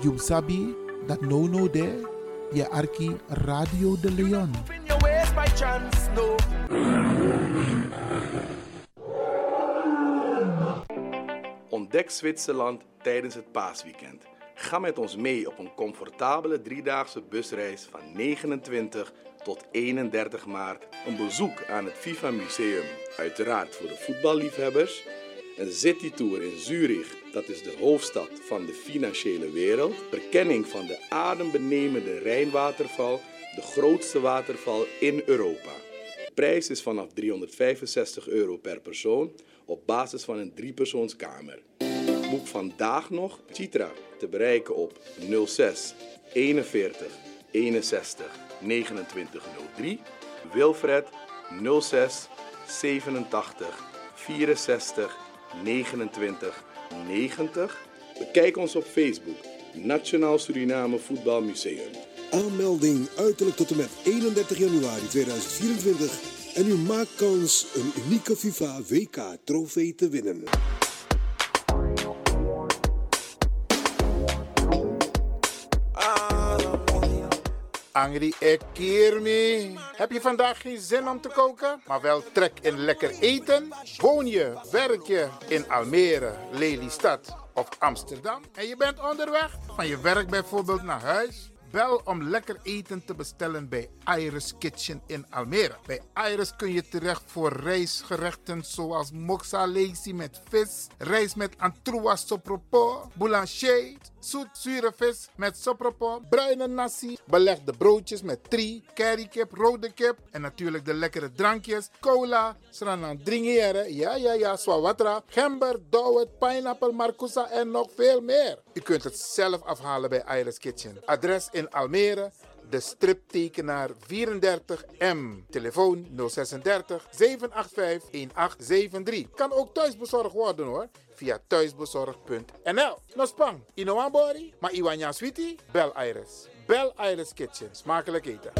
You sabi dat no no there, arki Radio de Leon. Chance. Ontdek Zwitserland tijdens het paasweekend. Ga met ons mee op een comfortabele driedaagse busreis van 29 tot 31 maart. Een bezoek aan het FIFA Museum, uiteraard voor de voetballiefhebbers. Een citytour in Zurich, dat is de hoofdstad van de financiële wereld. Verkenning van de adembenemende Rijnwaterval, de grootste waterval in Europa. De prijs is vanaf 365 euro per persoon op basis van een driepersoonskamer. Boek vandaag nog Citra te bereiken op 06 41 61 2903. Wilfred 06 87 64 29 90. Bekijk ons op Facebook Nationaal Suriname Voetbal Museum. Aanmelding uiterlijk tot en met 31 januari 2024 en u maakt kans een unieke FIFA WK trofee te winnen. Angry Ekirmi. Heb je vandaag geen zin om te koken, maar wel trek in lekker eten? Woon je, werk je in Almere, Lelystad of Amsterdam en je bent onderweg van je werk bijvoorbeeld naar huis? Bel om lekker eten te bestellen bij Iris Kitchen in Almere. Bij Iris kun je terecht voor rijstgerechten zoals moxa lazy met vis, rijst met antroas sopropo, boulanger, zoet zure vis met sopropo, bruine nasi, belegde broodjes met tri, currykip, rode kip en natuurlijk de lekkere drankjes, cola, sranan dringeren, ja ja ja, swawatra, gember, dowet, pineapple, marcousa en nog veel meer. U kunt het zelf afhalen bij Iris Kitchen. Adres in Almere, de striptekenaar 34M. Telefoon 036 785 1873. Kan ook thuisbezorgd worden hoor. Via thuisbezorgd.nl. Nospang, Inoambori, maar Iwanya Sweetie? Bel Iris. Bel Iris Kitchen. Smakelijk eten.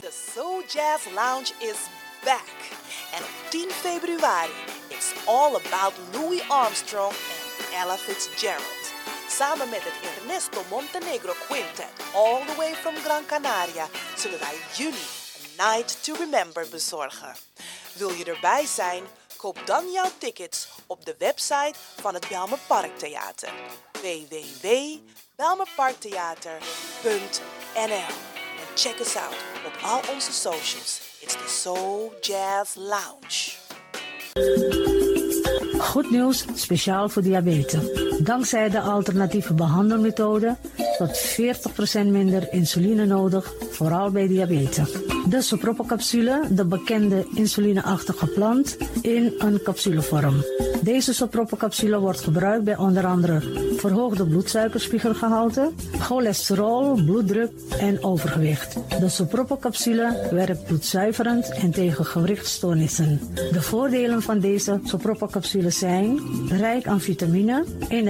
The Soul Jazz Lounge is back. En op 10 februari is all about Louis Armstrong en Ella Fitzgerald. Samen met het Ernesto Montenegro Quintet, all the way from Gran Canaria, zullen wij jullie A Night to Remember bezorgen. Wil je erbij zijn? Koop dan jouw tickets op de website van het Belmer Parktheater. www.belmerparktheater.nl check us out op al onze socials. It's the Soul Jazz Lounge. Goed nieuws, speciaal voor diabetes. Dankzij de alternatieve behandelmethode tot 40% minder insuline nodig, vooral bij diabetes. De sopropocapsule, de bekende insulineachtige plant, in een capsulevorm. Deze sopropocapsule wordt gebruikt bij onder andere verhoogde bloedsuikerspiegelgehalte, cholesterol, bloeddruk en overgewicht. De sopropocapsule werkt bloedzuiverend en tegen gewrichtstoornissen. De voordelen van deze sopropocapsule zijn rijk aan vitamine, energie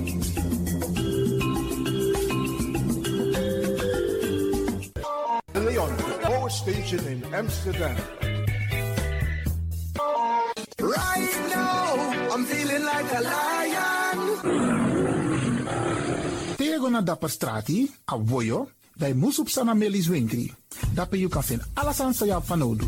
Power station in Amsterdam. Right now, I'm feeling like a lion. Tego na dapper strati, a voyo, dai musup sana melis winkri. Dapper you kan vinden alles aan sa van nodu.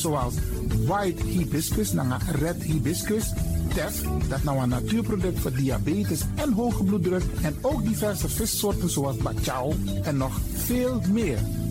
zoals white hibiscus, naar red hibiscus, Tef, dat nou een natuurproduct voor diabetes en hoge bloeddruk en ook diverse vissoorten zoals bachao en nog veel meer.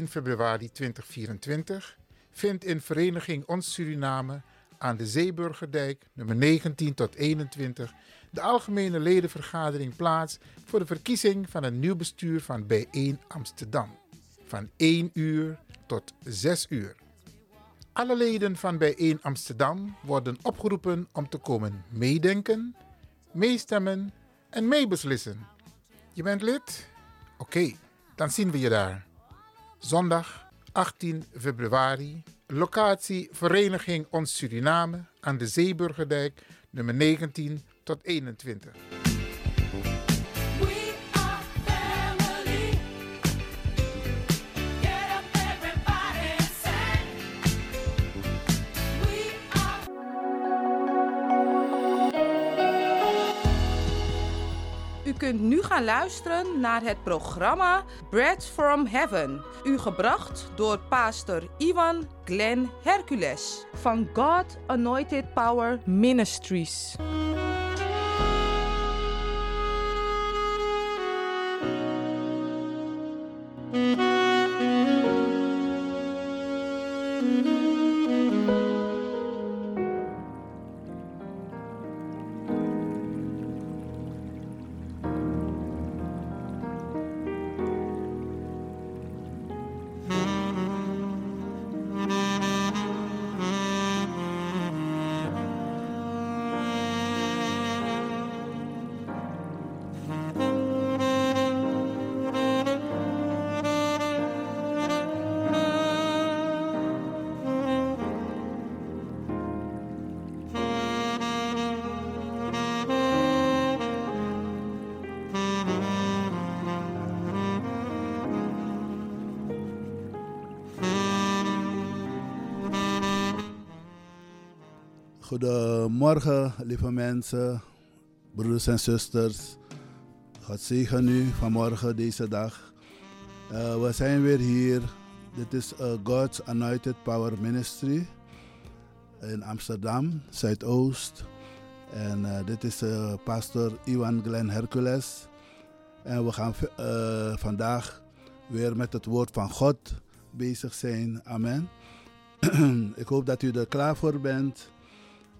Zondag 18 februari 2024 vindt in Vereniging Ons Suriname aan de Zeeburgerdijk nummer 19 tot 21 de algemene ledenvergadering plaats voor de verkiezing van een nieuw bestuur van Bijeen Amsterdam van 1 uur tot 6 uur. Alle leden van Bijeen Amsterdam worden opgeroepen om te komen meedenken, meestemmen en meebeslissen. Je bent lid? Oké, dan zien we je daar. Zondag 18 februari. Locatie Vereniging Ons Suriname aan de Zeeburgerdijk nummer 19 tot 21. Kunt nu gaan luisteren naar het programma Bread from Heaven. U gebracht door pastor Ivan Glenn Hercules van God Anointed Power Ministries. Goedemorgen, lieve mensen, broeders en zusters. God zegen u vanmorgen, deze dag. Uh, we zijn weer hier. Dit is uh, God's Anointed Power Ministry in Amsterdam, Zuidoost. En uh, dit is pastor Iwan Glenn Hercules. En we gaan vandaag weer met het woord van God bezig zijn. Amen. Ik hoop dat u er klaar voor bent.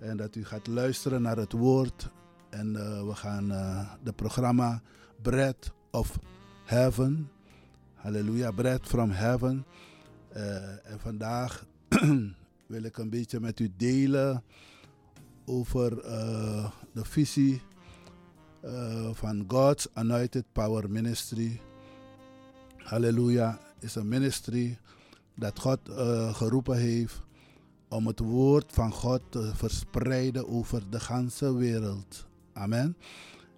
En dat u gaat luisteren naar het woord. En uh, we gaan uh, de programma Bread of Heaven. Halleluja, Bread from Heaven. Uh, en vandaag wil ik een beetje met u delen over de visie van God's Anointed Power Ministry. Halleluja, is een ministry dat God geroepen heeft om het woord van God te verspreiden over de ganse wereld. Amen.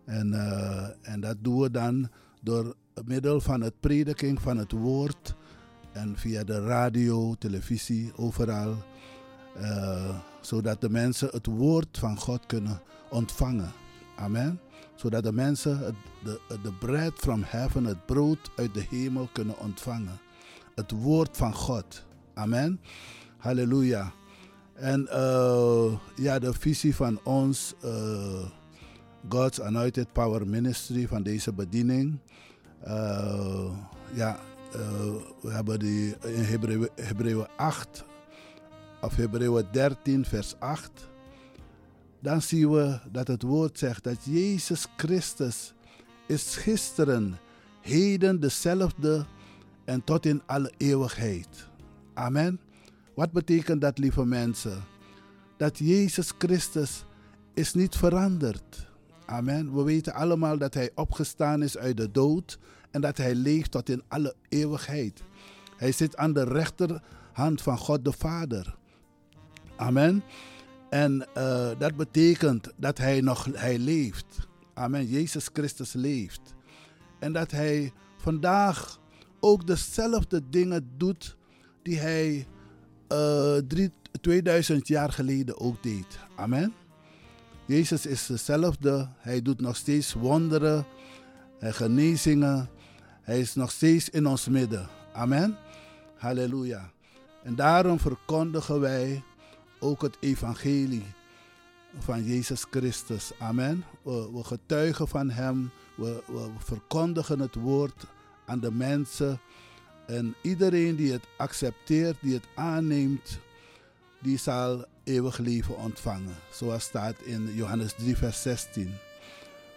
En, uh, en dat doen we dan door middel van het prediking van het woord En via de radio, televisie, overal. eh, zodat de mensen het woord van God kunnen ontvangen. Amen. Zodat de mensen de, de bread from heaven, het brood uit de hemel kunnen ontvangen. Het woord van God. Amen. Halleluja. En eh, ja, de visie van ons, eh, God's Anointed Power Ministry, van deze bediening. eh, ja, we hebben die in Hebreeën 8, of Hebreeën 13, vers 8. Dan zien we dat het woord zegt dat Jezus Christus is gisteren, heden dezelfde en tot in alle eeuwigheid. Amen. Wat betekent dat, lieve mensen? Dat Jezus Christus is niet veranderd. Amen. We weten allemaal dat Hij opgestaan is uit de dood en dat Hij leeft tot in alle eeuwigheid. Hij zit aan de rechterhand van God de Vader. Amen. En uh, dat betekent dat Hij nog hij leeft. Amen. Jezus Christus leeft. En dat Hij vandaag ook dezelfde dingen doet die Hij uh, drie, 2000 jaar geleden ook deed. Amen. Jezus is dezelfde. Hij doet nog steeds wonderen en genezingen. Hij is nog steeds in ons midden. Amen. Halleluja. En daarom verkondigen wij ook het evangelie van Jezus Christus. Amen. We, we getuigen van Hem. We, we verkondigen het woord aan de mensen. En iedereen die het accepteert, die het aanneemt, die zal eeuwig leven ontvangen. Zoals staat in Johannes 3, vers 16.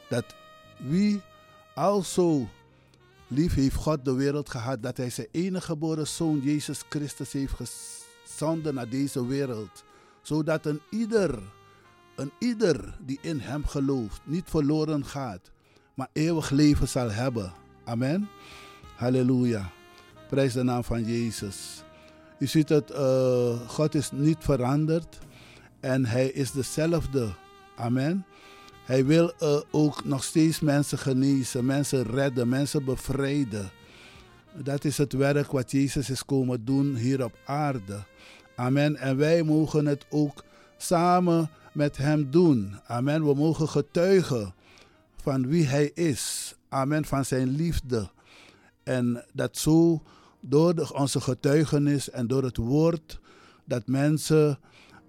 Dat wie alzo lief heeft God de wereld gehad, dat hij zijn enige geboren zoon Jezus Christus heeft gezonden naar deze wereld. Zodat een ieder, een ieder die in hem gelooft, niet verloren gaat, maar eeuwig leven zal hebben. Amen. Halleluja. Prijs de naam van Jezus. U ziet het, uh, God is niet veranderd en Hij is dezelfde. Amen. Hij wil uh, ook nog steeds mensen genezen, mensen redden, mensen bevrijden. Dat is het werk wat Jezus is komen doen hier op aarde. Amen. En wij mogen het ook samen met Hem doen. Amen. We mogen getuigen van wie Hij is. Amen. Van Zijn liefde. En dat zo door onze getuigenis en door het woord, dat mensen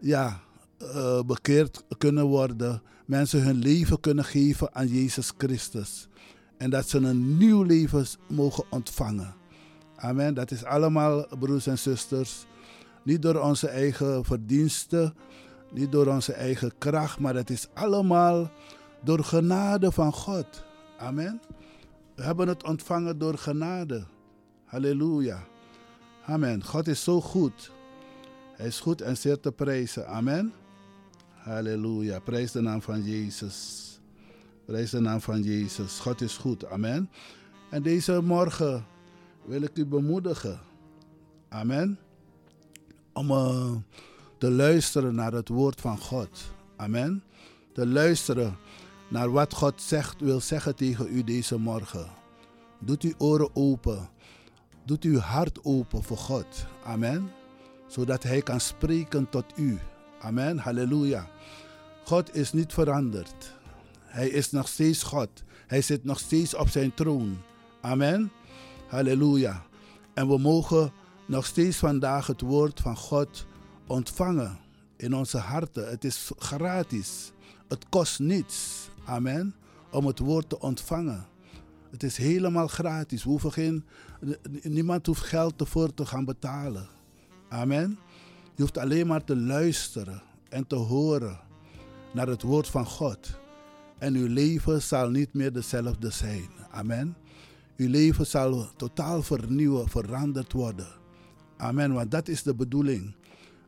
ja, uh, bekeerd kunnen worden. Mensen hun leven kunnen geven aan Jezus Christus. En dat ze een nieuw leven mogen ontvangen. Amen. Dat is allemaal, broers en zusters, niet door onze eigen verdiensten, niet door onze eigen kracht, maar het is allemaal door genade van God. Amen. We hebben het ontvangen door genade. Halleluja. Amen. God is zo goed. Hij is goed en zeer te prijzen. Amen. Halleluja. Prijs de naam van Jezus. Prijs de naam van Jezus. God is goed. Amen. En deze morgen wil ik u bemoedigen. Amen. Om uh, te luisteren naar het woord van God. Amen. Te luisteren naar wat God zegt, wil zeggen tegen u deze morgen. Doet uw oren open. Doet uw hart open voor God. Amen. Zodat Hij kan spreken tot u. Amen. Halleluja. God is niet veranderd. Hij is nog steeds God. Hij zit nog steeds op zijn troon. Amen. Halleluja. En we mogen nog steeds vandaag het woord van God ontvangen in onze harten. Het is gratis. Het kost niets. Amen. Om het woord te ontvangen. Het is helemaal gratis. We niemand hoeft geld ervoor te gaan betalen. Amen. Je hoeft alleen maar te luisteren en te horen naar het woord van God. En uw leven zal niet meer dezelfde zijn. Amen. Uw leven zal totaal vernieuwen, veranderd worden. Amen. Want dat is de bedoeling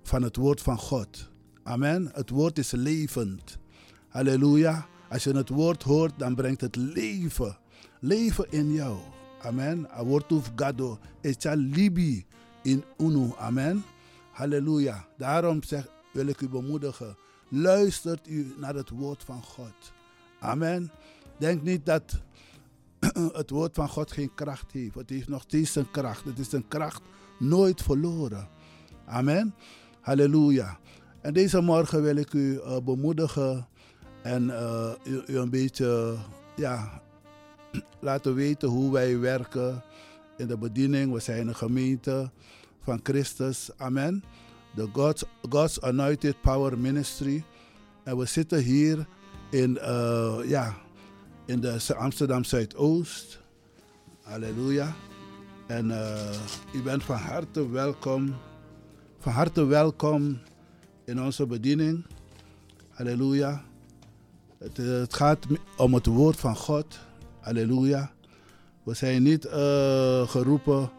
van het woord van God. Amen. Het woord is levend. Halleluja. Als je het woord hoort, dan brengt het leven. Leven in jou. Amen. A word of gado. Echa libi in unu. Amen. Halleluja. Daarom zeg, wil ik u bemoedigen. Luistert u naar het woord van God. Amen. Denk niet dat het woord van God geen kracht heeft. Het heeft nog steeds een kracht. Het is een kracht nooit verloren. Amen. Halleluja. En deze morgen wil ik u uh, bemoedigen en uh, u, u, een beetje ja, laten weten hoe wij werken in de bediening. We zijn een gemeente van Christus. Amen. De God's, God's Anointed Power Ministry. En we zitten hier in, uh, ja, in de Amsterdam Zuidoost. Halleluja. En uh, u bent van harte welkom. Van harte welkom in onze bediening. Halleluja. Het, het, gaat om het woord van God. Halleluja. We zijn niet uh, geroepen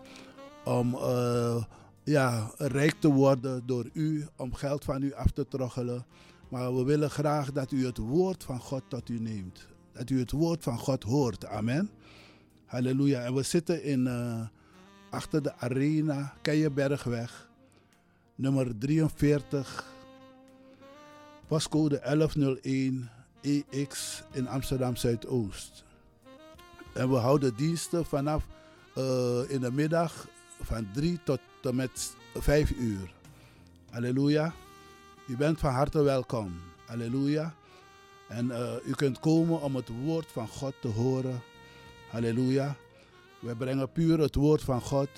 om uh, ja, rijk te worden door u, om geld van u af te troggelen. Maar we willen graag dat u het woord van God tot u neemt. Dat u het woord van God hoort. Amen. Halleluja. En we zitten in, uh, achter de arena, Keienbergweg, nummer 43, pascode 1101 EX in Amsterdam Zuidoost. En we houden diensten vanaf uh, in de middag van 3 tot en met 5 uur. Halleluja. U bent van harte welkom. Halleluja. En uh, u kunt komen om het woord van God te horen. Halleluja. We brengen puur het woord van God.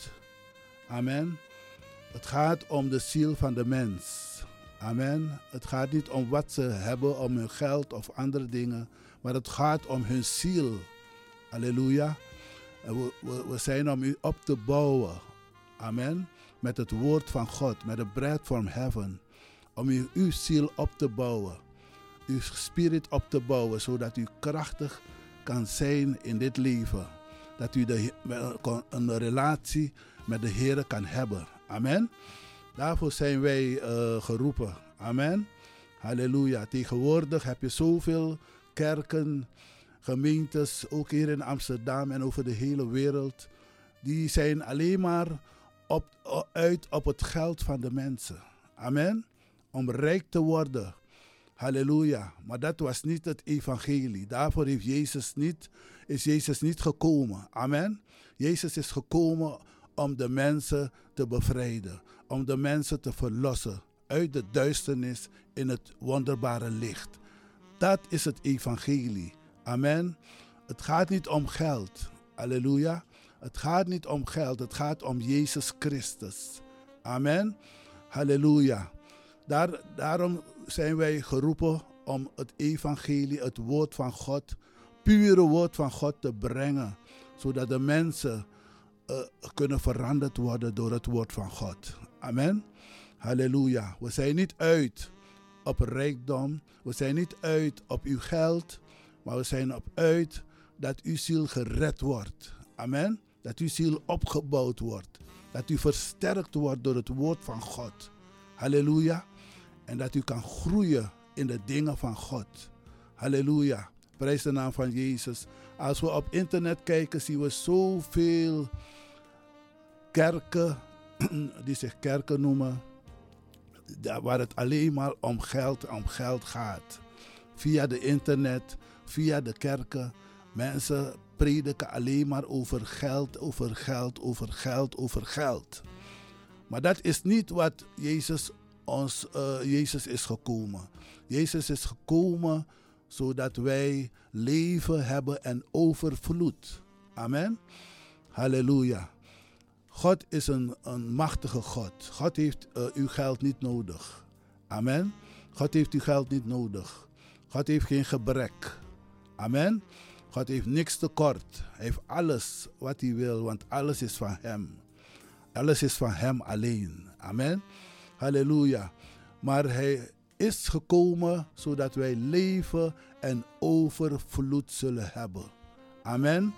Amen. Het gaat om de ziel van de mens. Amen. Het gaat niet om wat ze hebben, om hun geld of andere dingen. Maar het gaat om hun ziel. Halleluja. We, we, zijn om u op te bouwen. Amen. Met het woord van God, met de bread from heaven. Om u, uw ziel op te bouwen. Uw spirit op te bouwen, zodat u krachtig kan zijn in dit leven. Dat u de, een relatie met de Heer kan hebben. Amen. Daarvoor zijn wij uh, geroepen. Amen. Halleluja. Tegenwoordig heb je zoveel kerken, gemeentes, ook hier in Amsterdam en over de hele wereld. Die zijn alleen maar op, uit op het geld van de mensen. Amen. Om rijk te worden. Halleluja. Maar dat was niet het evangelie. Daarvoor heeft Jezus niet, is Jezus niet gekomen. Amen. Jezus is gekomen om de mensen te bevrijden. Om de mensen te verlossen uit de duisternis in het wonderbare licht. Dat is het evangelie. Amen. Het gaat niet om geld. Halleluja. Het gaat niet om geld. Het gaat om Jezus Christus. Amen. Halleluja. Daar, daarom zijn wij geroepen om het evangelie, het woord van God, pure woord van God te brengen. Zodat de mensen uh, kunnen veranderd worden door het woord van God. Amen. Halleluja. We zijn niet uit op rijkdom. We zijn niet uit op uw geld. Maar we zijn op uit dat uw ziel gered wordt. Amen. Dat uw ziel opgebouwd wordt. Dat u versterkt wordt door het woord van God. Halleluja. En dat u kan groeien in de dingen van God. Halleluja. Prijs de naam van Jezus. Als we op internet kijken, zien we zoveel kerken die zich kerken noemen, waar het alleen maar om geld, om geld gaat. Via de internet, via de kerken. Mensen prediken alleen maar over geld, over geld, over geld, over geld. Maar dat is niet wat Jezus, ons, uh, Jezus is gekomen. Jezus is gekomen zodat wij leven hebben en overvloed. Amen. Halleluja. God is een, een machtige God. God heeft uh, uw geld niet nodig. Amen. God heeft uw geld niet nodig. God heeft geen gebrek. Amen. God heeft niks tekort. Hij heeft alles wat hij wil, want alles is van hem. Alles is van hem alleen. Amen. Halleluja. Maar hij is gekomen zodat wij leven en overvloed zullen hebben. Amen.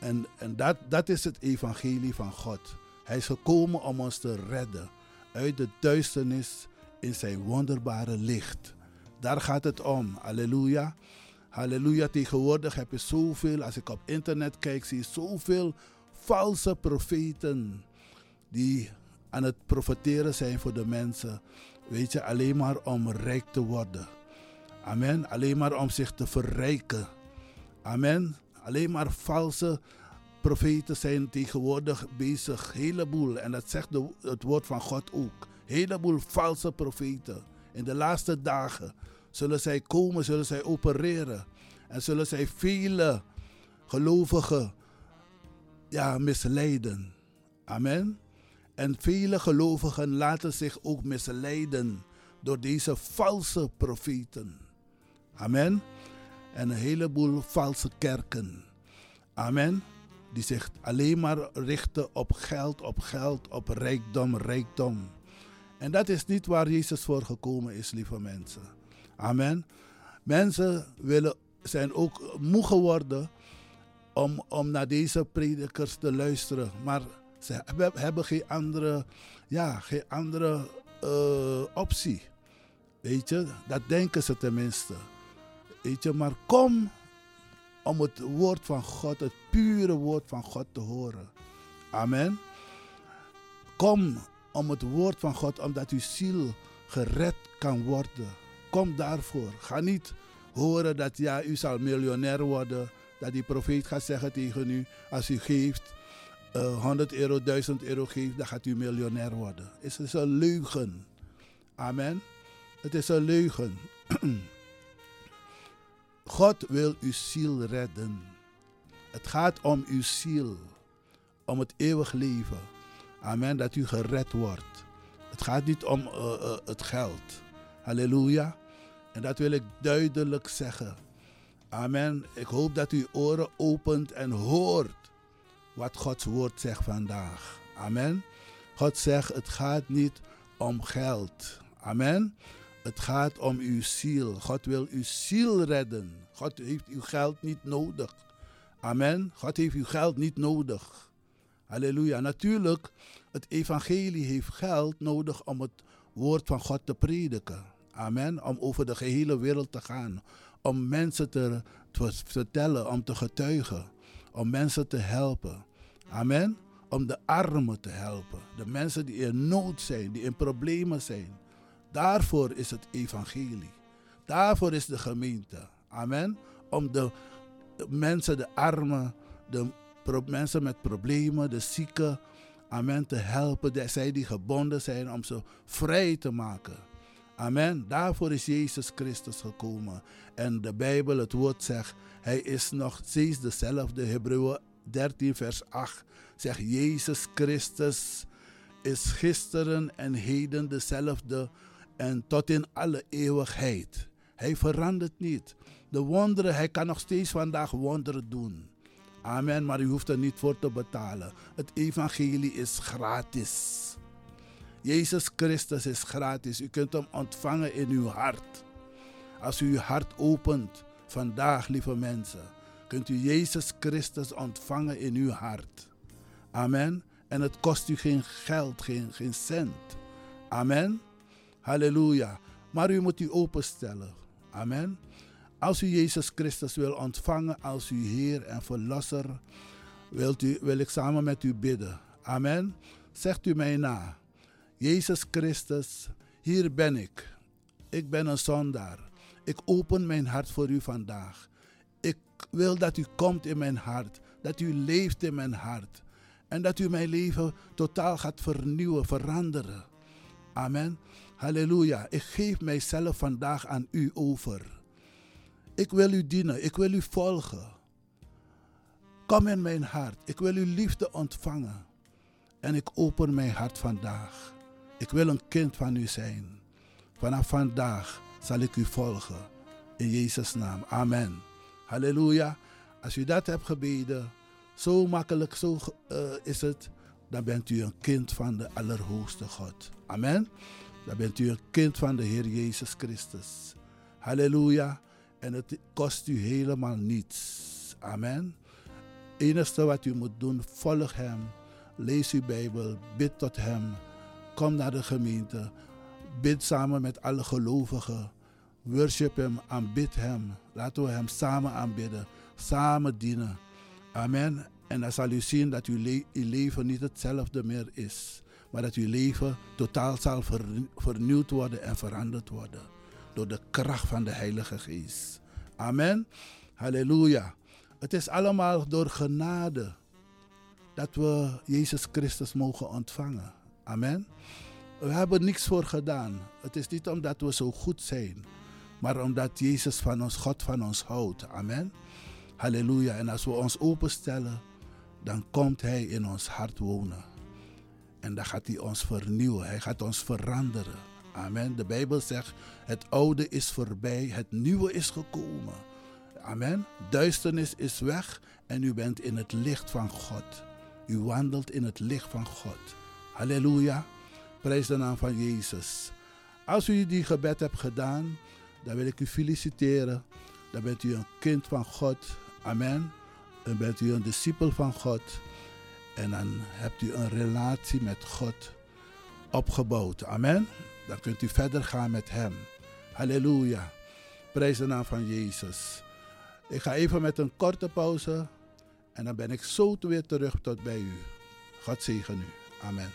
En, en dat, dat is het evangelie van God. Hij is gekomen om ons te redden uit de duisternis in zijn wonderbare licht. Daar gaat het om. Halleluja. Halleluja. Tegenwoordig heb je zoveel, als ik op internet kijk, zie je zoveel valse profeten die aan het profeteren zijn voor de mensen. Weet je, alleen maar om rijk te worden. Amen. Alleen maar om zich te verrijken. Amen alleen maar valse profeten zijn tegenwoordig bezig, heleboel, en dat zegt de, het woord van God ook. Heleboel valse profeten. In de laatste dagen zullen zij komen, zullen zij opereren. En zullen zij vele gelovigen ja, misleiden. Amen. En vele gelovigen laten zich ook misleiden door deze valse profeten. Amen. En een heleboel valse kerken. Amen. Die zich alleen maar richten op geld, op geld, op rijkdom, rijkdom. En dat is niet waar Jezus voor gekomen is, lieve mensen. Amen. Mensen willen, zijn ook moe geworden om, om naar deze predikers te luisteren. Maar ze hebben, geen andere, ja, geen andere uh, optie. Weet je, dat denken ze tenminste. Weet je, maar kom om het woord van God, het pure woord van God te horen. Amen. Kom om het woord van God, omdat uw ziel gered kan worden. Kom daarvoor. Ga niet horen dat ja, u zal miljonair worden. Dat die profeet gaat zeggen tegen u, als u geeft, uh, 100 euro, 1000 euro geeft, dan gaat u miljonair worden. Het is een leugen. Amen. Het is een leugen. God wil uw ziel redden. Het gaat om uw ziel, om het eeuwig leven. Amen, dat u gered wordt. Het gaat niet om uh, uh, het geld. Halleluja. En dat wil ik duidelijk zeggen. Amen. Ik hoop dat u oren opent en hoort wat Gods woord zegt vandaag. Amen. God zegt, het gaat niet om geld. Amen. Het gaat om uw ziel. God wil uw ziel redden. God heeft uw geld niet nodig. Amen. God heeft uw geld niet nodig. Halleluja. Natuurlijk, het evangelie heeft geld nodig om het woord van God te prediken. Amen. Om over de gehele wereld te gaan. Om mensen te, te vertellen, om te getuigen. Om mensen te helpen. Amen. Om de armen te helpen. De mensen die in nood zijn, die in problemen zijn. Daarvoor is het evangelie. Daarvoor is de gemeente. Amen. Om de mensen, de armen, de mensen met problemen, de zieken, amen, te helpen. De, zij die gebonden zijn, om ze vrij te maken. Amen. Daarvoor is Jezus Christus gekomen. En de Bijbel, het woord zegt, hij is nog steeds dezelfde. Hebreeën 13, vers 8 zegt Jezus Christus is gisteren en heden dezelfde en tot in alle eeuwigheid. Hij verandert niet. De wonderen, hij kan nog steeds vandaag wonderen doen. Amen, maar u hoeft er niet voor te betalen. Het evangelie is gratis. Jezus Christus is gratis. U kunt hem ontvangen in uw hart. Als u uw hart opent, vandaag lieve mensen, kunt u Jezus Christus ontvangen in uw hart. Amen. En het kost u geen geld, geen, geen cent. Amen. Halleluja. Maar u moet u openstellen. Amen. Als u Jezus Christus wil ontvangen als uw Heer en Verlosser, wilt u, wil ik samen met u bidden. Amen. Zegt u mij na. Jezus Christus, hier ben ik. Ik ben een zondaar. Ik open mijn hart voor u vandaag. Ik wil dat u komt in mijn hart, dat u leeft in mijn hart en dat u mijn leven totaal gaat vernieuwen, veranderen. Amen. Halleluja. Ik geef mijzelf vandaag aan u over. Ik wil u dienen. Ik wil u volgen. Kom in mijn hart. Ik wil uw liefde ontvangen. En ik open mijn hart vandaag. Ik wil een kind van u zijn. Vanaf vandaag zal ik u volgen. In Jezus' naam. Amen. Halleluja. Als u dat hebt gebeden, zo makkelijk, zo uh, is het, dan bent u een kind van de Allerhoogste God. Amen. Dan bent u een kind van de Heer Jezus Christus. Halleluja. En het kost u helemaal niets. Amen. Het enige wat u moet doen, volg Hem. Lees uw Bijbel. Bid tot Hem. Kom naar de gemeente. Bid samen met alle gelovigen. Worship Hem. Aanbid Hem. Laten we Hem samen aanbidden. Samen dienen. Amen. En dan zal u zien dat uw, le uw leven niet hetzelfde meer is maar dat uw leven totaal zal vernieuwd worden en veranderd worden door de kracht van de Heilige Geest. Amen. Halleluja. Het is allemaal door genade. dat we Jezus Christus mogen ontvangen. Amen. We hebben niks voor gedaan. Het is niet omdat we zo goed zijn, maar omdat Jezus van ons, God van ons houdt. Amen. Halleluja. En als we ons openstellen, dan komt Hij in ons hart wonen. En dan gaat Hij ons vernieuwen. Hij gaat ons veranderen. Amen. De Bijbel zegt: het oude is voorbij, het nieuwe is gekomen. Amen. Duisternis is weg en u bent in het licht van God. U wandelt in het licht van God. Halleluja. Prijs de naam van Jezus. Als u die gebed hebt gedaan, dan wil ik u feliciteren. Dan bent u een kind van God. Amen. Dan bent u een discipel van God. En dan hebt u een relatie met God opgebouwd. Amen. Dan kunt u verder gaan met Hem. Halleluja. Prijs de naam van Jezus. Ik ga even met een korte pauze. En dan ben ik zo weer terug tot bij u. God zegen u. Amen.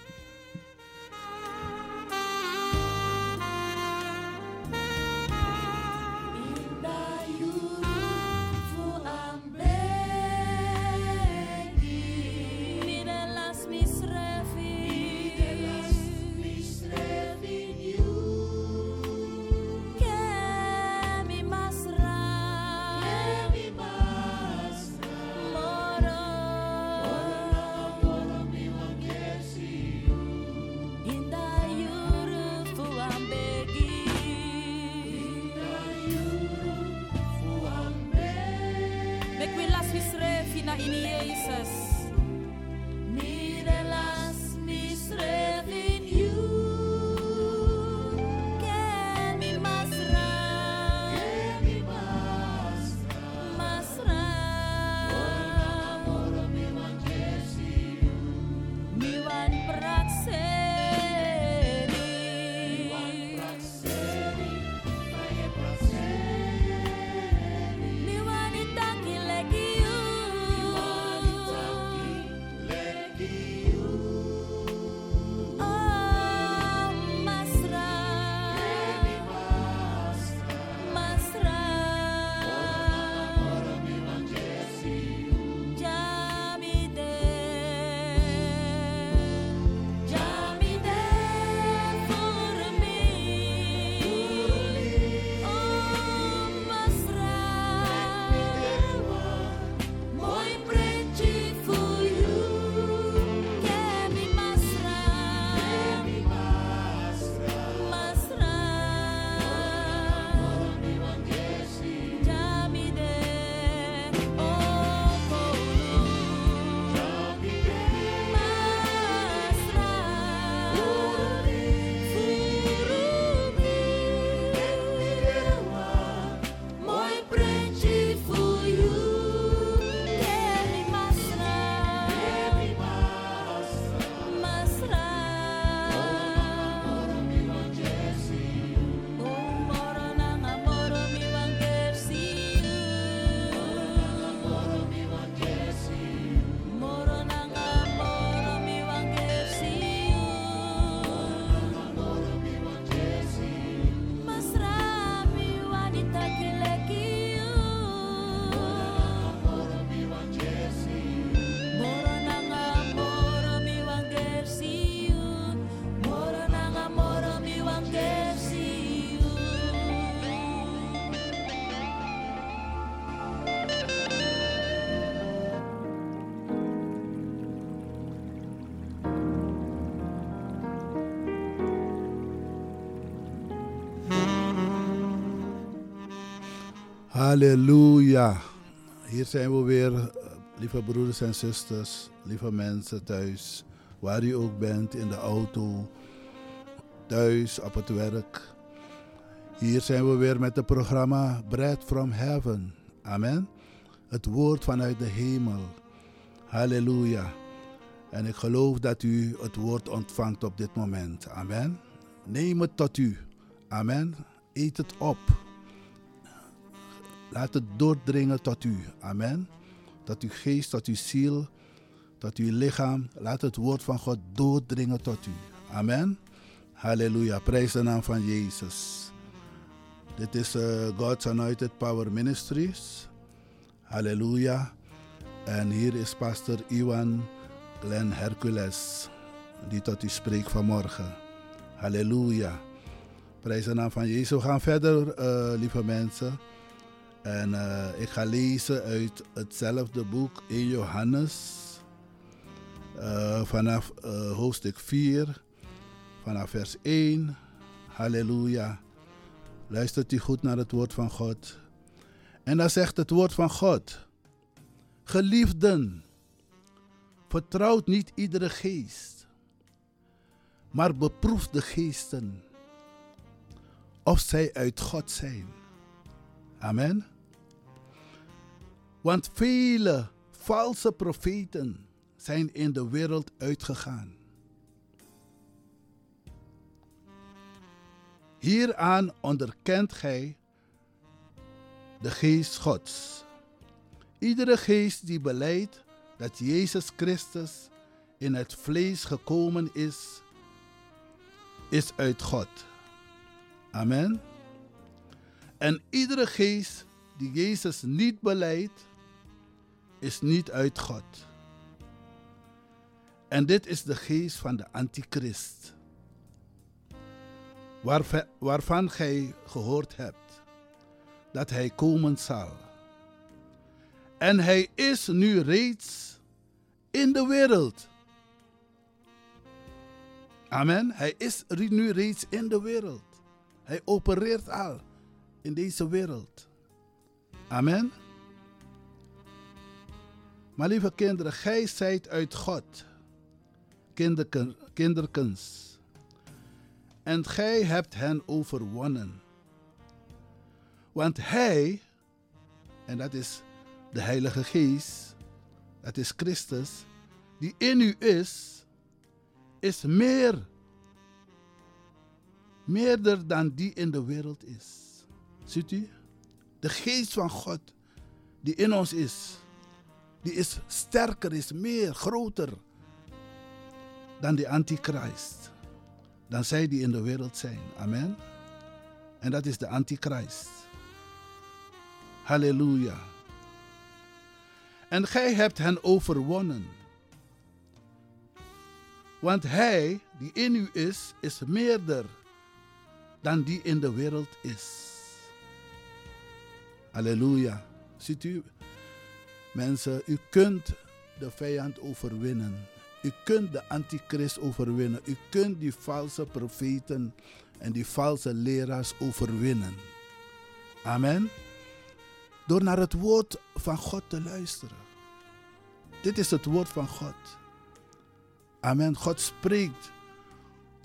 Ini Halleluja. Hier zijn we weer, lieve broeders en zusters, lieve mensen thuis, waar u ook bent, in de auto, thuis, op het werk. Hier zijn we weer met het programma Bread from Heaven. Amen. Het woord vanuit de hemel. Halleluja. En ik geloof dat u het woord ontvangt op dit moment. Amen. Neem het tot u. Amen. Eet het op. Laat het doordringen tot u. Amen. Tot uw geest, tot uw ziel, tot uw lichaam. Laat het woord van God doordringen tot u. Amen. Halleluja. Prijs de naam van Jezus. Dit is uh, God's Anointed Power Ministries. Halleluja. En hier is pastor Iwan Glenn Hercules, die tot u spreekt vanmorgen. Halleluja. Prijs de naam van Jezus. We gaan verder, uh, lieve mensen. En uh, ik ga lezen uit hetzelfde boek in Johannes. Uh, vanaf hoofdstuk 4, vanaf vers 1. Halleluja. Luistert u goed naar het woord van God. En dan zegt het woord van God. Geliefden, vertrouwt niet iedere geest, maar beproef de geesten of zij uit God zijn. Amen. Want vele valse profeten zijn in de wereld uitgegaan. Hieraan onderkent gij de geest Gods. Iedere geest die beleidt dat Jezus Christus in het vlees gekomen is, is uit God. Amen. En iedere geest die Jezus niet beleidt, is niet uit God. En dit is de geest van de antichrist, waarvan gij gehoord hebt dat hij komen zal. En hij is nu reeds in de wereld. Amen. Hij is nu reeds in de wereld. Hij opereert al in deze wereld. Amen. Maar lieve kinderen, gij zijt uit God, kinderken, kinderkens. En gij hebt hen overwonnen. Want hij, en dat is de Heilige Geest, dat is Christus, die in u is, is meer, meerder dan die in de wereld is. Ziet u? De Geest van God die in ons is, die is sterker, is meer, groter dan die antichrist. Dan zij die in de wereld zijn. Amen. En dat is de antichrist. Halleluja. En gij hebt hen overwonnen. Want hij die in u is, is meerder dan die in de wereld is. Halleluja. Ziet u, mensen, u kunt de vijand overwinnen. U kunt de antichrist overwinnen. U kunt die valse profeten en die valse leraars overwinnen. Amen. Door naar het woord van God te luisteren. Dit is het woord van God. Amen. God spreekt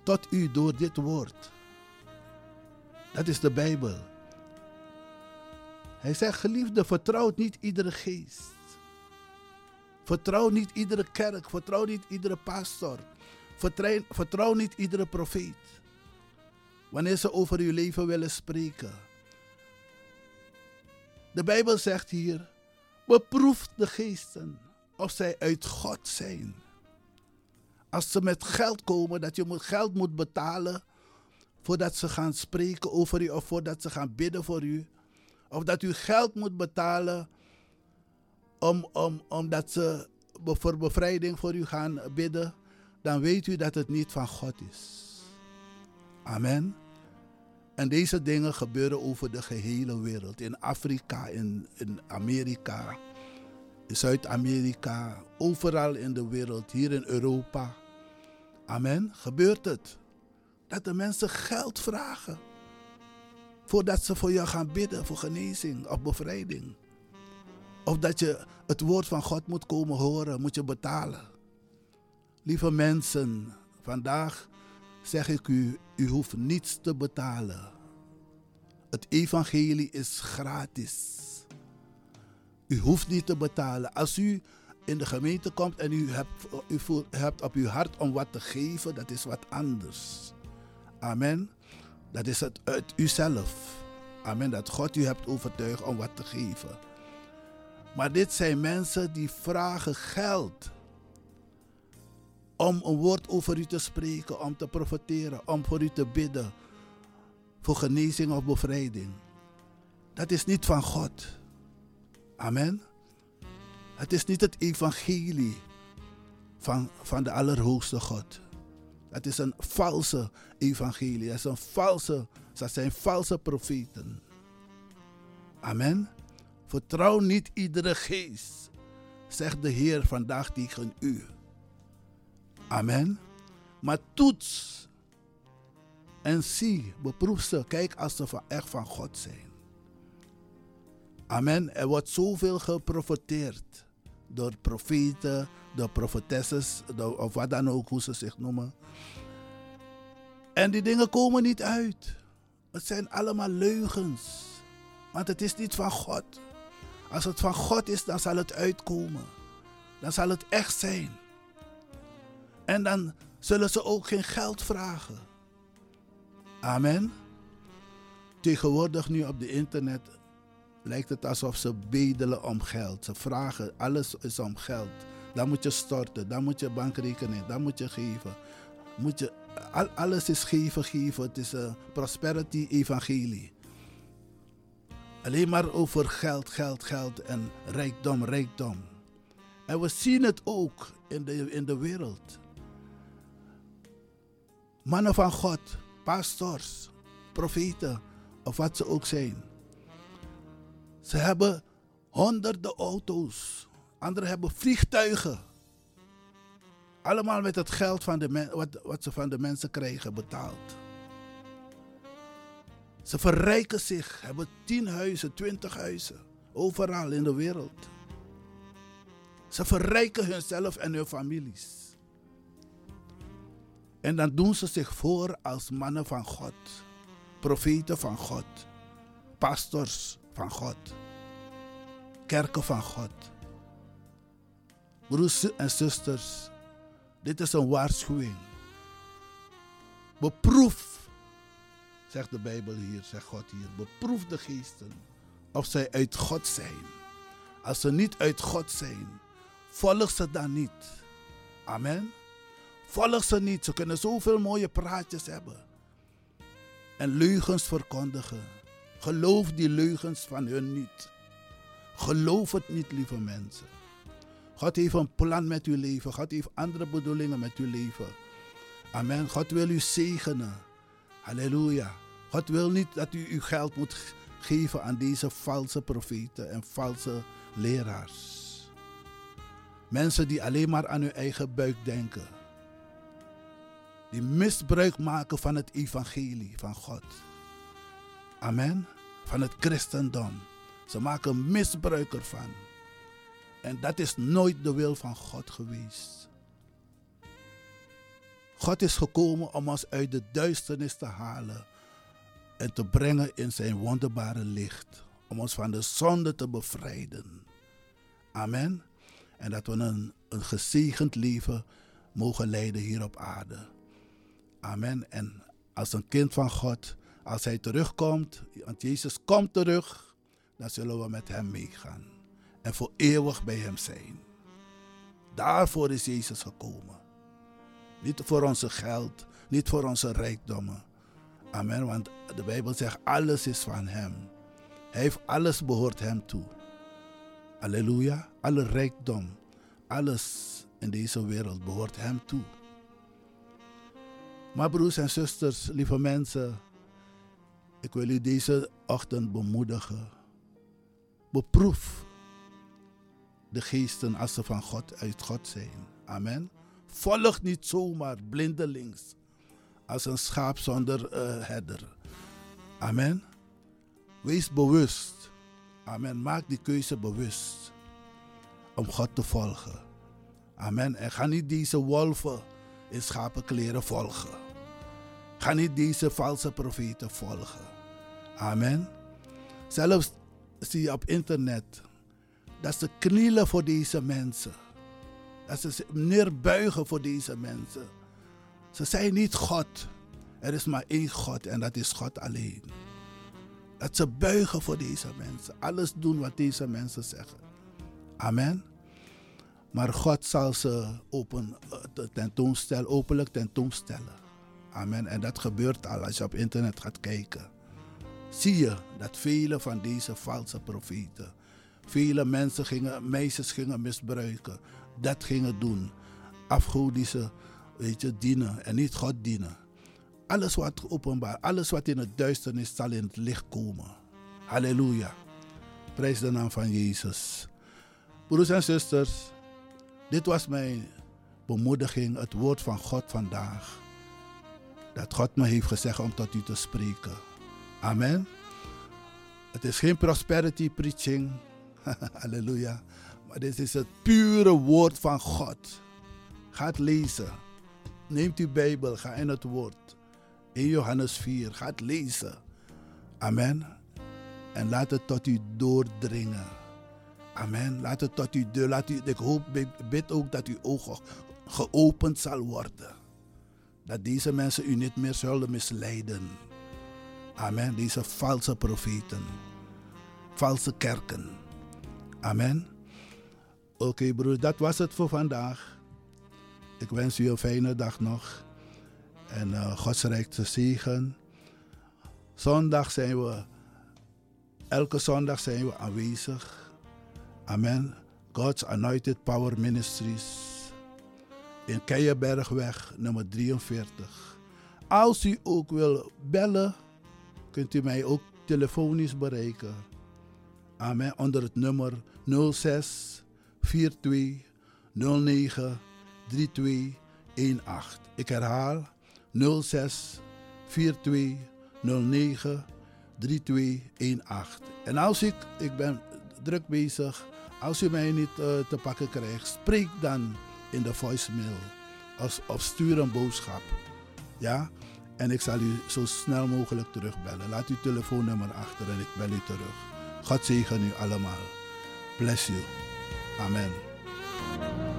tot u door dit woord. Dat is de Bijbel. Hij zegt, geliefde, vertrouw niet iedere geest. Vertrouw niet iedere kerk. Vertrouw niet iedere pastor. Vertrouw, niet iedere profeet. Wanneer ze over uw leven willen spreken. De Bijbel zegt hier, beproef de geesten of zij uit God zijn. Als ze met geld komen, dat je geld moet betalen voordat ze gaan spreken over u of voordat ze gaan bidden voor u. Of dat u geld moet betalen om, om, omdat ze voor bevrijding voor u gaan bidden. Dan weet u dat het niet van God is. Amen. En deze dingen gebeuren over de gehele wereld. In Afrika, in, in Amerika, in Zuid-Amerika, overal in de wereld, hier in Europa. Amen. Gebeurt het. Dat de mensen geld vragen. Voordat ze voor jou gaan bidden voor genezing of bevrijding. Of dat je het woord van God moet komen horen, moet je betalen. Lieve mensen, vandaag zeg ik u, u hoeft niets te betalen. Het evangelie is gratis. U hoeft niet te betalen. Als u in de gemeente komt en u hebt, u voelt, hebt op uw hart om wat te geven, dat is wat anders. Amen. Dat is het uit uzelf. Amen. Dat God u hebt overtuigd om wat te geven. Maar dit zijn mensen die vragen geld. Om een woord over u te spreken, om te profiteren, om voor u te bidden. Voor genezing of bevrijding. Dat is niet van God. Amen. Het is niet het evangelie van, van de Allerhoogste God. Het is een valse evangelie. Het is een valse, dat zijn valse profeten. Amen. Vertrouw niet iedere geest, zegt de Heer vandaag tegen u. Amen. Maar toets en zie, beproef ze, kijk als ze echt van God zijn. Amen. Er wordt zoveel geprofeteerd door profeten, door profetesses, of wat dan ook, hoe ze zich noemen. En die dingen komen niet uit. Het zijn allemaal leugens. Want het is niet van God. Als het van God is, dan zal het uitkomen. Dan zal het echt zijn. En dan zullen ze ook geen geld vragen. Amen. Tegenwoordig nu op de internet lijkt het alsof ze bedelen om geld. Ze vragen, alles is om geld. Dan moet je storten, dan moet je bankrekening, dan moet je geven. Moet je, alles is geven, geven. Het is een prosperity evangelie. Alleen maar over geld, geld, geld en rijkdom, rijkdom. En we zien het ook in de, in de wereld. Mannen van God, pastors, profeten of wat ze ook zijn. Ze hebben honderden auto's. Anderen hebben vliegtuigen. Allemaal met het geld van de wat, wat ze van de mensen krijgen betaald. Ze verrijken zich, hebben tien huizen, twintig huizen. Overal in de wereld. Ze verrijken hunzelf en hun families. En dan doen ze zich voor als mannen van God, profeten van God, pastors van God, kerken van God. Broers en zusters, dit is een waarschuwing. Beproef, zegt de Bijbel hier, zegt God hier, beproef de geesten of zij uit God zijn. Als ze niet uit God zijn, volg ze dan niet. Amen. Volg ze niet. Ze kunnen zoveel mooie praatjes hebben. En leugens verkondigen. Geloof die leugens van hun niet. Geloof het niet, lieve mensen. God heeft een plan met uw leven. God heeft andere bedoelingen met uw leven. Amen. God wil u zegenen. Halleluja. God wil niet dat u uw geld moet geven aan deze valse profeten en valse leraars. Mensen die alleen maar aan hun eigen buik denken die misbruik maken van het evangelie van God. Amen. Van het christendom. Ze maken misbruik ervan. En dat is nooit de wil van God geweest. God is gekomen om ons uit de duisternis te halen en te brengen in zijn wonderbare licht. Om ons van de zonde te bevrijden. Amen. En dat we een, een gezegend leven mogen leiden hier op aarde. Amen. En als een kind van God, als hij terugkomt, want Jezus komt terug, dan zullen we met hem meegaan. En voor eeuwig bij hem zijn. Daarvoor is Jezus gekomen. Niet voor onze geld, niet voor onze rijkdommen. Amen. Want de Bijbel zegt, alles is van hem. Hij heeft alles behoort hem toe. Halleluja. Alle rijkdom, alles in deze wereld behoort hem toe. Maar broers en zusters, lieve mensen, ik wil u deze ochtend bemoedigen. Beproef de geesten als ze van God uit God zijn. Amen. Volg niet zomaar blindelings als een schaap zonder uh, herder. Amen. Wees bewust. Amen. Maak die keuze bewust om God te volgen. Amen. En ga niet deze wolven in schapenkleren volgen. Ga niet deze valse profeten volgen. Amen. Zelfs zie je op internet dat ze knielen voor deze mensen. Dat ze neerbuigen voor deze mensen. Ze zijn niet God. Er is maar één God en dat is God alleen. Dat ze buigen voor deze mensen. Alles doen wat deze mensen zeggen. Amen. Maar God zal ze open, eh, tentoonstellen, openlijk tentoonstellen. Amen. En dat gebeurt al als je op internet gaat kijken. Zie je dat vele van deze valse profeten, vele mensen gingen, meisjes gingen misbruiken, dat gingen doen. afgodische, weet je, dienen en niet God dienen. Alles wat openbaar, alles wat in het duisternis zal in het licht komen. Halleluja. Prijs de naam van Jezus. Broers en zusters, dit was mijn bemoediging, het woord van God vandaag. Dat God me heeft gezegd om tot u te spreken. Amen. Het is geen prosperity preaching. Halleluja. Maar dit is het pure woord van God. Ga lezen. Neemt uw Bijbel, ga in het woord. In Johannes 4, ga lezen. Amen. En laat het tot u doordringen. Amen. Laat het tot u deur. Laat u, ik hoop, bid ook dat uw ogen geopend zal worden. Dat deze mensen u niet meer zullen misleiden. Amen. Deze valse profeten. Valse kerken. Amen. Oké broer, dat was het voor vandaag. Ik wens u een fijne dag nog. En uh, te zegen. Zondag zijn we, elke zondag zijn we aanwezig. Amen. God's Anointed Power Ministries. In Keienbergweg nummer 43. Als u ook wil bellen, kunt u mij ook telefonisch bereiken. Amen. Onder het nummer 06 42 09 3218. Ik herhaal 06 42 09 3218. En als ik, ik ben druk bezig, als u mij niet uh, te pakken krijgt, spreek dan in de voicemail of, of stuur een boodschap. Ja? En ik zal u zo snel mogelijk terugbellen. Laat uw telefoonnummer achter en ik bel u terug. God zegen u allemaal. Bless you. Amen.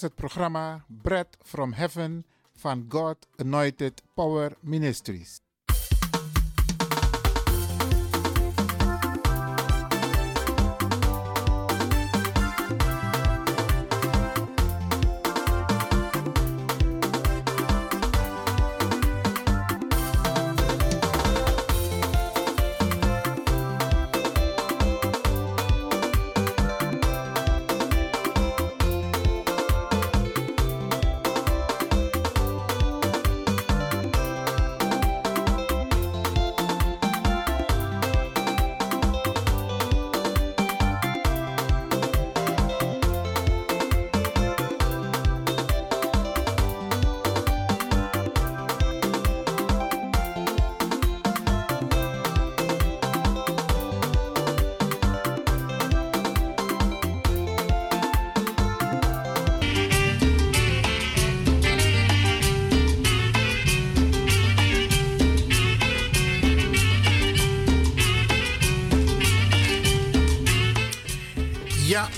Het programma Bread from Heaven van God Anointed Power Ministries.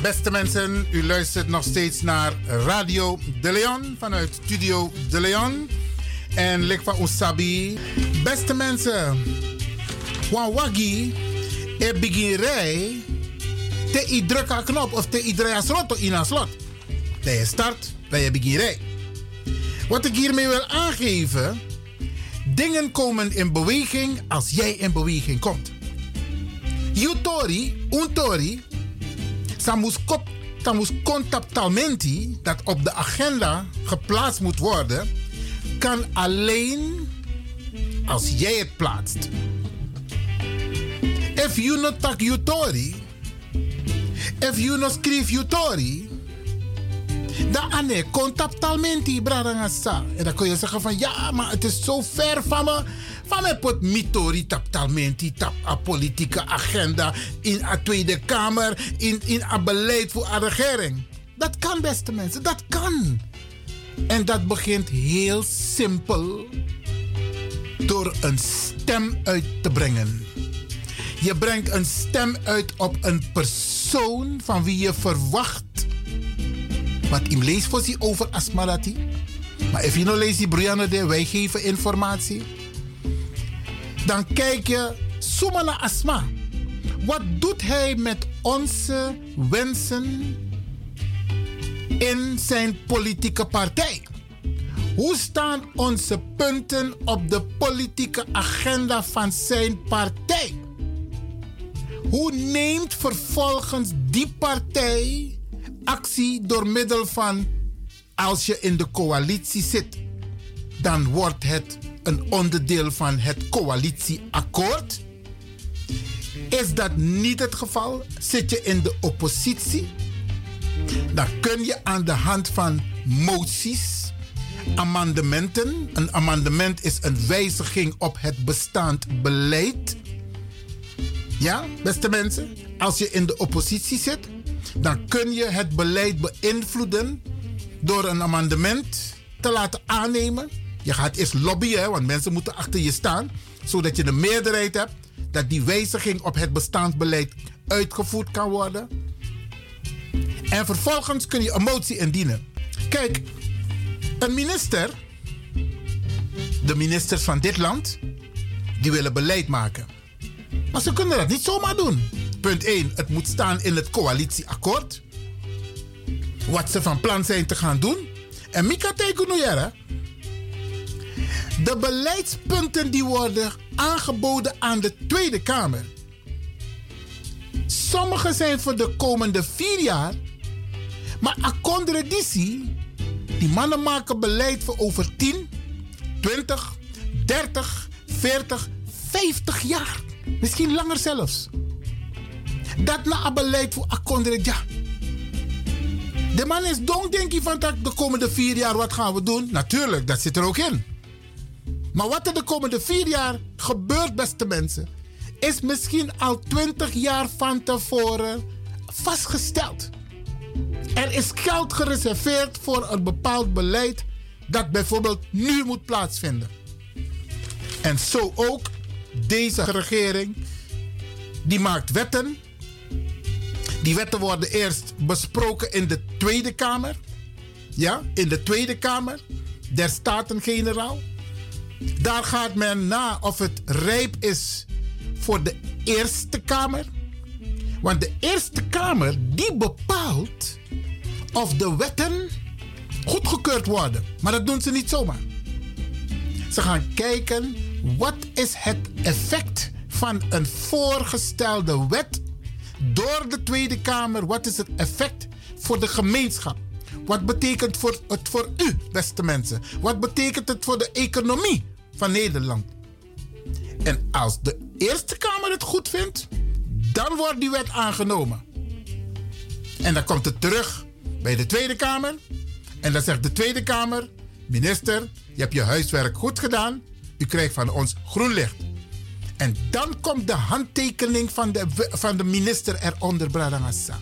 Beste mensen, u luistert nog steeds naar Radio De Leon vanuit Studio De Leon. En Lekwa Usabi. Beste mensen, Wawagi, e begin te i druk knop of te i draai slot in een slot. Dat je start, dat je begin rij. Wat ik hiermee wil aangeven, dingen komen in beweging als jij in beweging komt. Jutori, untori, Samus contactamenti dat op de agenda geplaatst moet worden, kan alleen als jij het plaatst. If you not tak yutori, if you not schrijf yutori, dan ane contactamenti bradangasa. En dan kun je zeggen van ja, maar het is zo ver van me. Van mij pot mitori tap talmenti tap a politieke agenda in a Tweede Kamer, in, in a beleid voor a regering. Dat kan, beste mensen, dat kan. En dat begint heel simpel door een stem uit te brengen. Je brengt een stem uit op een persoon van wie je verwacht. Wat im leest voor over Asmarati. Maar als je nou leest Brianna wij geven informatie. Dan kijk je naar Asma. Wat doet hij met onze wensen in zijn politieke partij? Hoe staan onze punten op de politieke agenda van zijn partij? Hoe neemt vervolgens die partij actie door middel van als je in de coalitie zit, dan wordt het een onderdeel van het coalitieakkoord? Is dat niet het geval? Zit je in de oppositie? Dan kun je aan de hand van moties, amendementen. Een amendement is een wijziging op het bestaand beleid. Ja, beste mensen, als je in de oppositie zit, dan kun je het beleid beïnvloeden door een amendement te laten aannemen. Je gaat eerst lobbyen, want mensen moeten achter je staan, zodat je de meerderheid hebt dat die wijziging op het beleid uitgevoerd kan worden. En vervolgens kun je een motie indienen. Kijk, een minister, de ministers van dit land, die willen beleid maken. Maar ze kunnen dat niet zomaar doen. Punt 1, het moet staan in het coalitieakkoord. Wat ze van plan zijn te gaan doen. En Mika Tekunuyera, de beleidspunten die worden aangeboden aan de Tweede Kamer. Sommige zijn voor de komende vier jaar. Maar Akondre Disi, die mannen maken beleid voor over 10, 20, 30, 40, 50 jaar. Misschien langer zelfs. Dat na een beleid voor Akondre, ja. De man is dong, denk je, van de komende vier jaar, wat gaan we doen? Natuurlijk, dat zit er ook in. Maar wat er de komende vier jaar gebeurt, beste mensen, is misschien al twintig jaar van tevoren vastgesteld. Er is geld gereserveerd voor een bepaald beleid dat bijvoorbeeld nu moet plaatsvinden. En zo ook deze regering, die maakt wetten. Die wetten worden eerst besproken in de Tweede Kamer. Ja, in de Tweede Kamer der Staten-Generaal. Daar gaat men na of het rijp is voor de Eerste Kamer. Want de Eerste Kamer die bepaalt of de wetten goedgekeurd worden. Maar dat doen ze niet zomaar. Ze gaan kijken wat is het effect van een voorgestelde wet door de Tweede Kamer. Wat is het effect voor de gemeenschap? Wat betekent het voor u, beste mensen? Wat betekent het voor de economie van Nederland? En als de Eerste Kamer het goed vindt, dan wordt die wet aangenomen. En dan komt het terug bij de Tweede Kamer. En dan zegt de Tweede Kamer: Minister, je hebt je huiswerk goed gedaan. U krijgt van ons groen licht. En dan komt de handtekening van de, van de minister eronder, Bradangassa.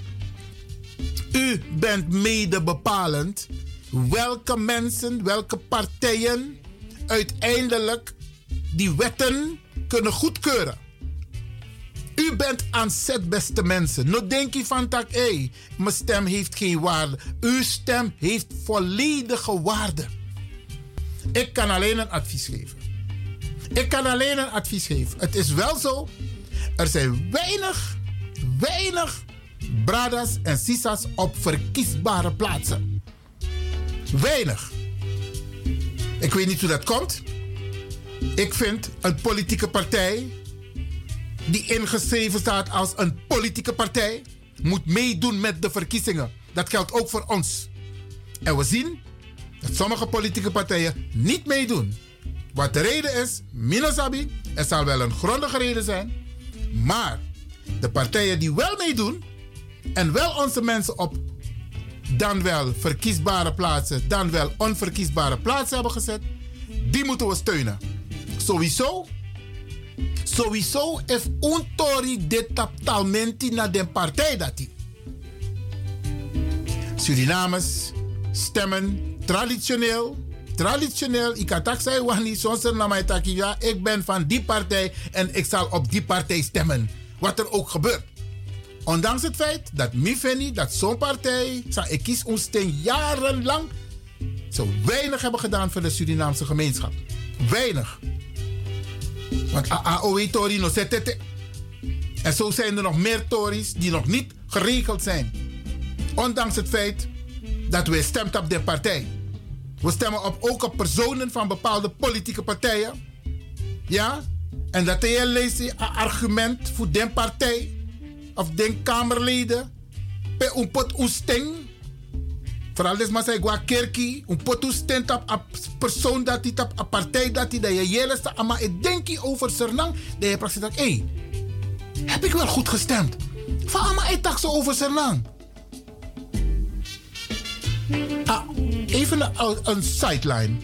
U bent mede bepalend welke mensen, welke partijen uiteindelijk die wetten kunnen goedkeuren. U bent aan zet, beste mensen. No denk je van tak, hé, mijn stem heeft geen waarde. Uw stem heeft volledige waarde. Ik kan alleen een advies geven. Ik kan alleen een advies geven. Het is wel zo, er zijn weinig, weinig bradas en sisas op verkiesbare plaatsen. Weinig. Ik weet niet hoe dat komt. Ik vind een politieke partij die ingeschreven staat als een politieke partij moet meedoen met de verkiezingen. Dat geldt ook voor ons. En we zien dat sommige politieke partijen niet meedoen. Wat de reden is, Minasabi, er zal wel een grondige reden zijn. Maar de partijen die wel meedoen en wel onze mensen op dan wel verkiesbare plaatsen, dan wel onverkiesbare plaatsen hebben gezet, die moeten we steunen. Sowieso, sowieso is untori de talmenti naar de partij dat. Surinamers stemmen traditioneel traditioneel, ik kan tak zeggen, wani, zonder na mij takia, ik ben van die partij en ik zal op die partij stemmen. wat er ook gebeurt. Ondanks het feit dat Mifeni, dat zo'n partij, ik kies ons ten jarenlang zo weinig hebben gedaan voor de Surinaamse gemeenschap. Weinig. Want AOE Tori no zetete. En zo zijn er nog meer Tories die nog niet geregeld zijn. Ondanks het feit dat we stemmen op de partij. We stemmen op, ook op personen van bepaalde politieke partijen. Ja? En dat een argument voor de partij of de Kamerleden. Pe un pot usteng. Vooral des maar zei gwa kerki. Un pot op een persoon dat die op een partij dat die dat je jelle sta. Maar over Sernang. Dat je praktisch dat, hé, heb ik wel goed gestemd? Van ama ik dacht zo over Sernang. Ah, even een, een sideline.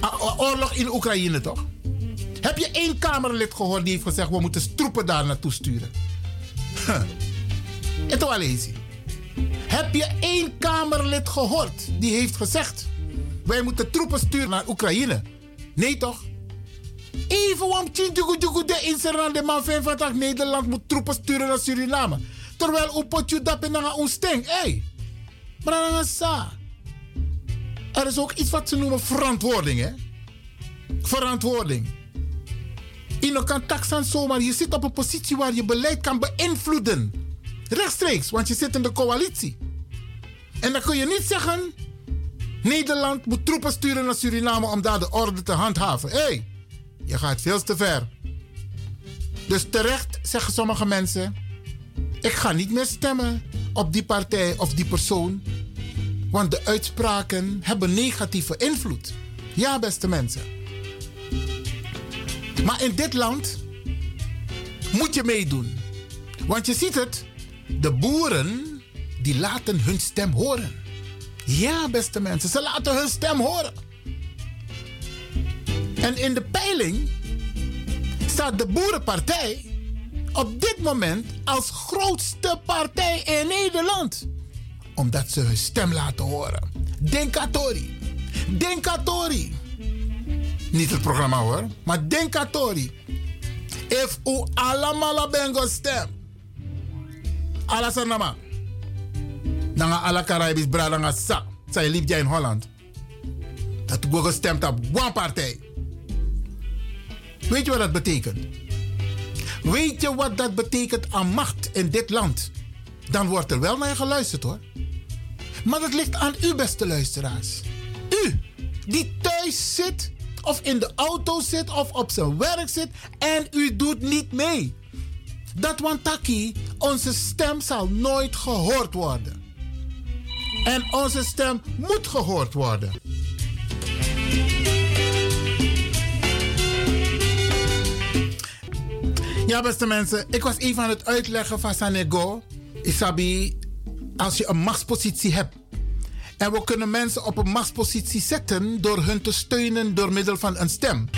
Ah, oorlog in Oekraïne toch? Heb je één Kamerlid gehoord die heeft gezegd: we moeten troepen daar naartoe sturen? En toch Heb je één Kamerlid gehoord die heeft gezegd: wij moeten troepen sturen naar Oekraïne? Nee toch? Even om de inserran de man van Nederland moet troepen sturen naar Suriname. Terwijl u potje dat naar ons sting. Hé, Brangasa. Er is ook iets wat ze noemen verantwoording, hè? Verantwoording. Je kan taxan zomaar. Je zit op een positie waar je beleid kan beïnvloeden. Rechtstreeks, want je zit in de coalitie. En dan kun je niet zeggen... Nederland moet troepen sturen naar Suriname om daar de orde te handhaven. Hé, hey, je gaat veel te ver. Dus terecht zeggen sommige mensen... Ik ga niet meer stemmen op die partij of die persoon. Want de uitspraken hebben negatieve invloed. Ja, beste mensen. Maar in dit land moet je meedoen. Want je ziet het, de boeren die laten hun stem horen. Ja, beste mensen, ze laten hun stem horen. En in de peiling staat de Boerenpartij op dit moment als grootste partij in Nederland. Omdat ze hun stem laten horen. Denkatori. Denkatori. Niet het programma hoor, maar Denkatori. If u allemaal bengo stem. Alla sanama. Nanga alla Caribisch bradanga sa. Zij liep in Holland. Dat we gestemd op one partij. Weet je wat dat betekent? Weet je wat dat betekent aan macht in dit land? Dan wordt er wel naar geluisterd hoor. Maar dat ligt aan u, beste luisteraars. U, die thuis zit, of in de auto zit, of op zijn werk zit en u doet niet mee. Dat wantaki, onze stem zal nooit gehoord worden. En onze stem moet gehoord worden. Ja, beste mensen, ik was even aan het uitleggen van Sanego. Isabi, als je een machtspositie hebt. En we kunnen mensen op een machtspositie zetten door hun te steunen door middel van een stem.